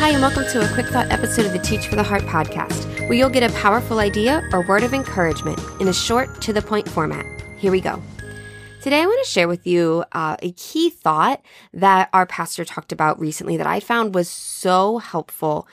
Hi, and welcome to a quick thought episode of the Teach for the Heart podcast, where you'll get a powerful idea or word of encouragement in a short, to the point format. Here we go. Today, I want to share with you uh, a key thought that our pastor talked about recently that I found was so helpful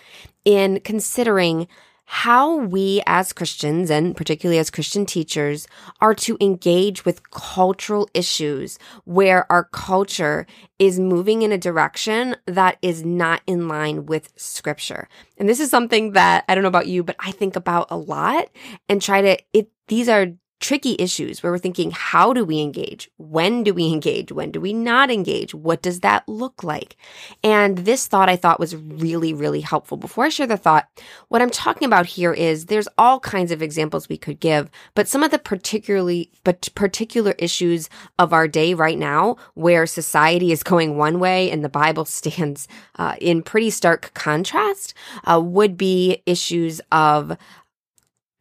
in considering how we as Christians and particularly as Christian teachers are to engage with cultural issues where our culture is moving in a direction that is not in line with scripture. And this is something that I don't know about you, but I think about a lot and try to, it, these are tricky issues where we're thinking, how do we engage? When do we engage? When do we not engage? What does that look like? And this thought I thought was really, really helpful. Before I share the thought, what I'm talking about here is there's all kinds of examples we could give, but some of the particularly, but particular issues of our day right now where society is going one way and the Bible stands uh, in pretty stark contrast uh, would be issues of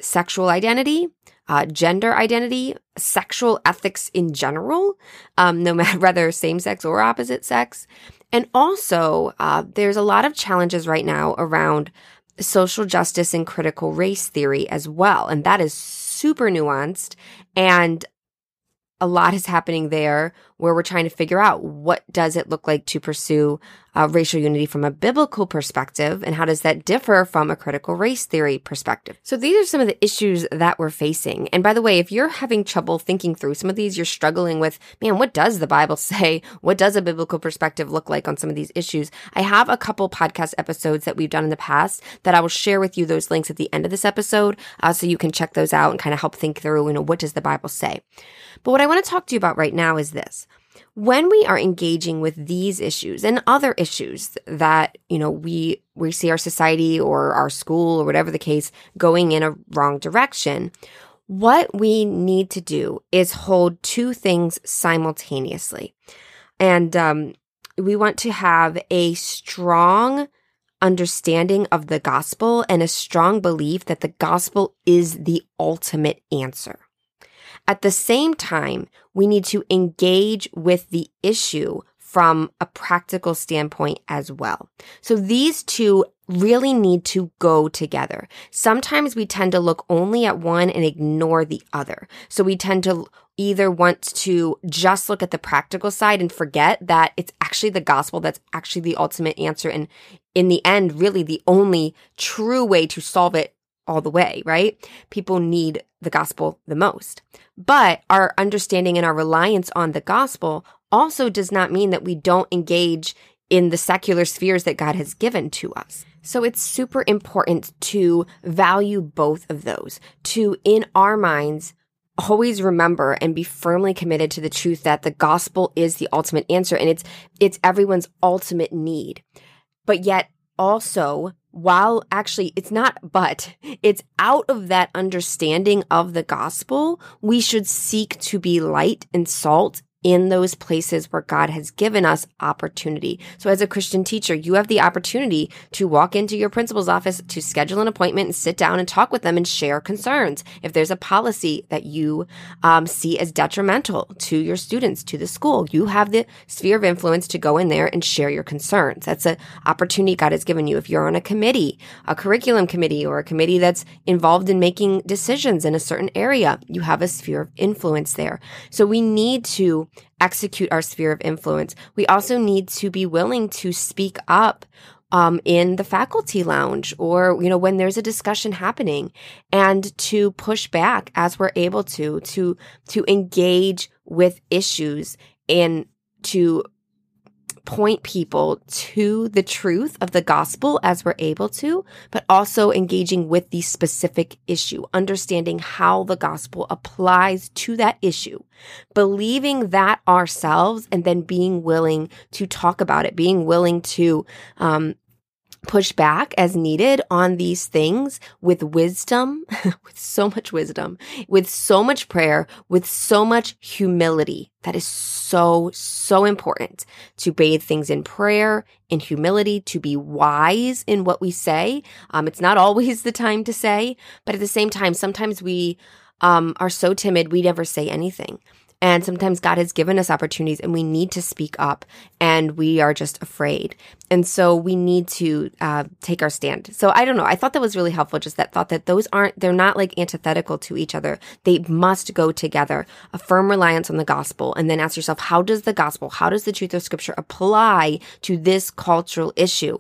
sexual identity, uh, gender identity, sexual ethics in general, um, no matter whether same sex or opposite sex. And also, uh, there's a lot of challenges right now around social justice and critical race theory as well. And that is super nuanced. And a lot is happening there where we're trying to figure out what does it look like to pursue uh, racial unity from a biblical perspective and how does that differ from a critical race theory perspective? So these are some of the issues that we're facing. And by the way if you're having trouble thinking through some of these you're struggling with man what does the bible say? What does a biblical perspective look like on some of these issues? I have a couple podcast episodes that we've done in the past that i will share with you those links at the end of this episode uh, so you can check those out and kind of help think through you know what does the bible say? But what i want to talk to you about right now is this when we are engaging with these issues and other issues that you know we we see our society or our school or whatever the case going in a wrong direction what we need to do is hold two things simultaneously. And um, we want to have a strong understanding of the gospel and a strong belief that the gospel is the ultimate answer at the same time, we need to engage with the issue from a practical standpoint as well. So these two really need to go together. Sometimes we tend to look only at one and ignore the other. So we tend to either want to just look at the practical side and forget that it's actually the gospel that's actually the ultimate answer. And in the end, really the only true way to solve it all the way, right? People need the gospel the most. But our understanding and our reliance on the gospel also does not mean that we don't engage in the secular spheres that God has given to us. So it's super important to value both of those, to in our minds, always remember and be firmly committed to the truth that the gospel is the ultimate answer and it's it's everyone's ultimate need. But yet also while actually it's not but it's out of that understanding of the gospel we should seek to be light and salt in those places where God has given us opportunity. So as a Christian teacher, you have the opportunity to walk into your principal's office to schedule an appointment and sit down and talk with them and share concerns. If there's a policy that you um, see as detrimental to your students, to the school, you have the sphere of influence to go in there and share your concerns. That's an opportunity God has given you. If you're on a committee, a curriculum committee, or a committee that's involved in making decisions in a certain area, you have a sphere of influence there. So we need to execute our sphere of influence. We also need to be willing to speak up um, in the faculty lounge or, you know, when there's a discussion happening and to push back as we're able to, to, to engage with issues and to point people to the truth of the gospel as we're able to, but also engaging with the specific issue, understanding how the gospel applies to that issue, believing that ourselves, and then being willing to talk about it, being willing to um, push back as needed on these things with wisdom, with so much wisdom, with so much prayer, with so much humility. That is so, so important to bathe things in prayer, in humility, to be wise in what we say. Um, it's not always the time to say, but at the same time, sometimes we um, are so timid we never say anything. And sometimes God has given us opportunities and we need to speak up and we are just afraid. And so we need to uh, take our stand. So I don't know. I thought that was really helpful. Just that thought that those aren't, they're not like antithetical to each other. They must go together. A firm reliance on the gospel. And then ask yourself, how does the gospel, how does the truth of scripture apply to this cultural issue?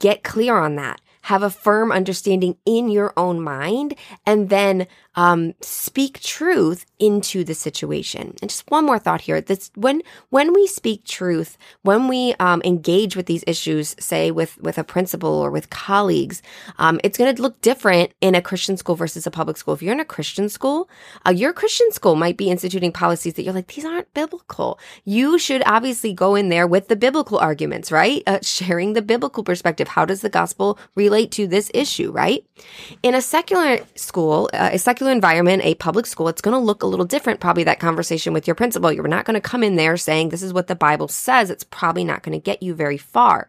Get clear on that have a firm understanding in your own mind, and then um, speak truth into the situation. And just one more thought here: this when when we speak truth, when we um, engage with these issues, say with with a principal or with colleagues, um, it's going to look different in a Christian school versus a public school. If you're in a Christian school, uh, your Christian school might be instituting policies that you're like these aren't biblical. You should obviously go in there with the biblical arguments, right? Uh, sharing the biblical perspective. How does the gospel relate to this issue, right? In a secular school, uh, a secular environment, a public school, it's going to look a little different. Probably that conversation with your principal. You're not going to come in there saying, this is what the Bible says. It's probably not going to get you very far.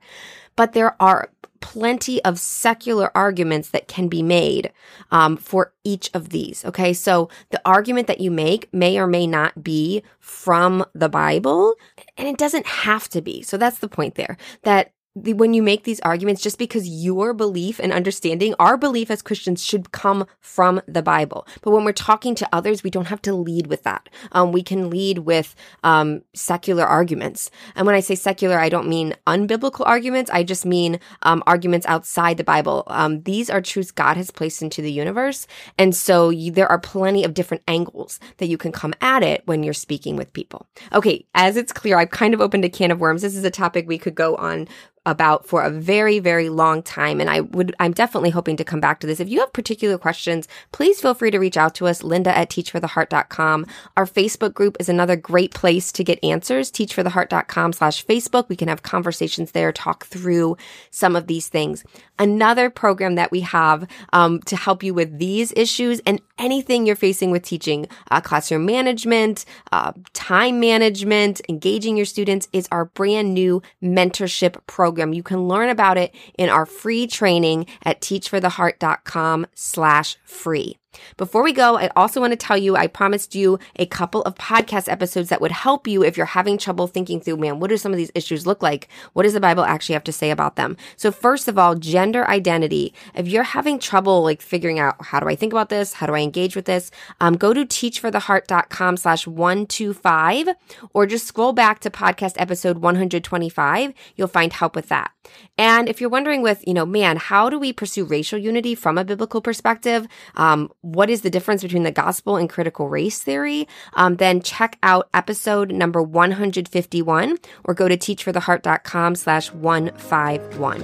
But there are plenty of secular arguments that can be made um, for each of these. Okay, so the argument that you make may or may not be from the Bible, and it doesn't have to be. So that's the point there. That the, when you make these arguments, just because your belief and understanding, our belief as Christians should come from the Bible. But when we're talking to others, we don't have to lead with that. Um, we can lead with um, secular arguments. And when I say secular, I don't mean unbiblical arguments. I just mean um, arguments outside the Bible. Um, these are truths God has placed into the universe. And so you, there are plenty of different angles that you can come at it when you're speaking with people. Okay, as it's clear, I've kind of opened a can of worms. This is a topic we could go on about for a very, very long time. And I would, I'm definitely hoping to come back to this. If you have particular questions, please feel free to reach out to us, linda at teachfortheheart.com. Our Facebook group is another great place to get answers, teachfortheheart.com slash Facebook. We can have conversations there, talk through some of these things. Another program that we have um, to help you with these issues and anything you're facing with teaching, uh, classroom management, uh, time management, engaging your students is our brand new mentorship program. You can learn about it in our free training at teachfortheheart.com slash free. Before we go, I also want to tell you I promised you a couple of podcast episodes that would help you if you're having trouble thinking through, man, what do some of these issues look like? What does the Bible actually have to say about them? So first of all, gender identity. If you're having trouble like figuring out how do I think about this? How do I engage with this? Um, go to teachfortheheart.com slash 125 or just scroll back to podcast episode 125. You'll find help with that. And if you're wondering with, you know, man, how do we pursue racial unity from a biblical perspective? Um, what is the difference between the gospel and critical race theory, um, then check out episode number 151 or go to teachfortheheart.com slash 151.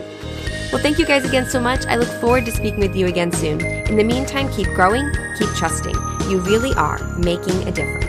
Well, thank you guys again so much. I look forward to speaking with you again soon. In the meantime, keep growing, keep trusting. You really are making a difference.